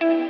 Thank you.